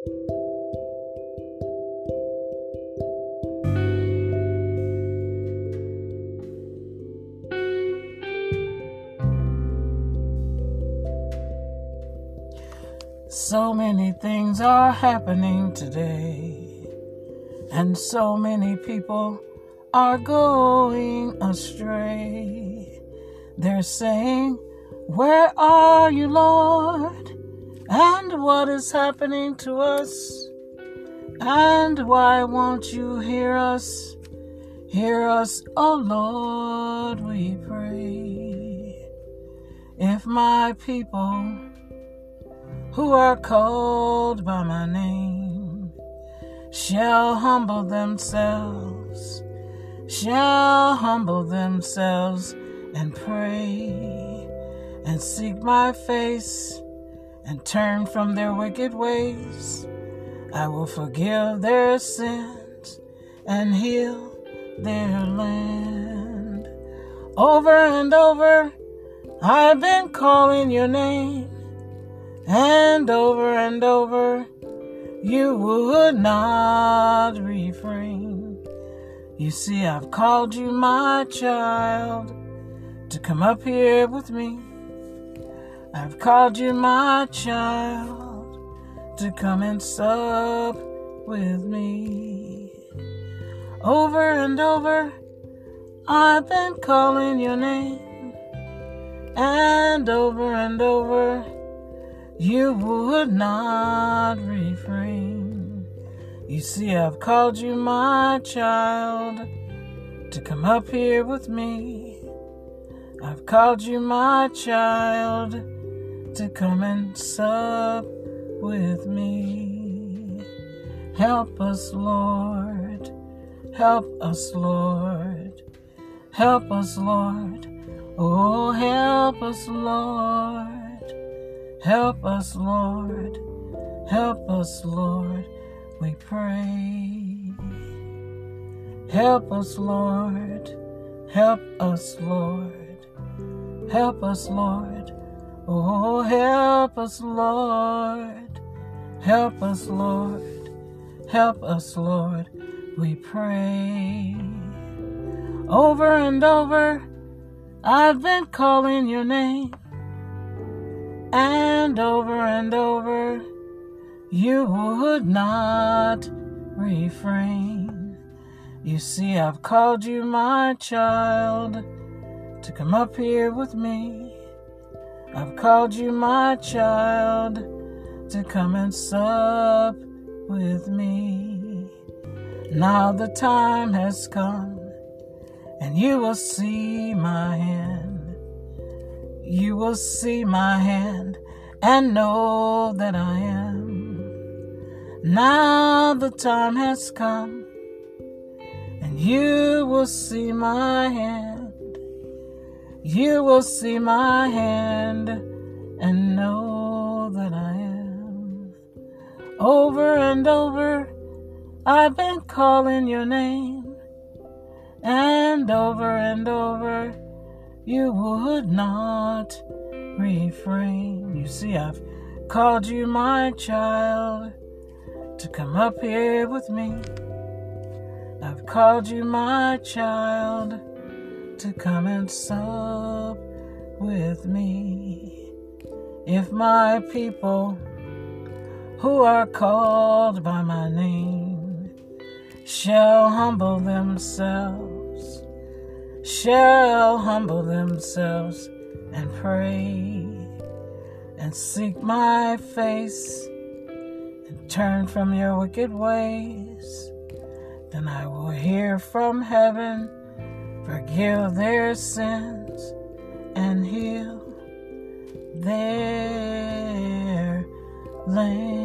So many things are happening today, and so many people are going astray. They're saying, Where are you, Lord? And what is happening to us? And why won't you hear us? Hear us, O Lord, we pray. If my people who are called by my name shall humble themselves, shall humble themselves and pray and seek my face and turn from their wicked ways. I will forgive their sins and heal their land. Over and over, I've been calling your name and over and over, you would not refrain. You see, I've called you my child to come up here with me. I've called you my child to come and sup with me. Over and over, I've been calling your name, and over and over you would not refrain. You see, I've called you my child to come up here with me. I've called you my child to come and sup with me. Help us, Lord. Help us, Lord. Help us, Lord. Oh, help us, Lord. Help us, Lord. Help us, Lord. We pray. Help us, Lord. Help us, Lord. Help us, Lord. Oh, help us, Lord. Help us, Lord. Help us, Lord. We pray. Over and over, I've been calling your name and over and over, you would not refrain. You see, I've called you my child to come up here with me. I've called you my child to come and sup with me. Now the time has come, and you will see my hand you will see my hand and know that I am. Now the time has come, and you will see my hand. You will see my hand and know that I am. Over and over, I've been calling your name, and over and over you would not refrain. You see, I've called you my child to come up here with me. I've called you my child to come and sup with me. If my people who are called by my name shall humble themselves shall humble themselves and pray and seek my face and turn from your wicked ways, then I will hear from heaven, forgive their sins, and heal their land.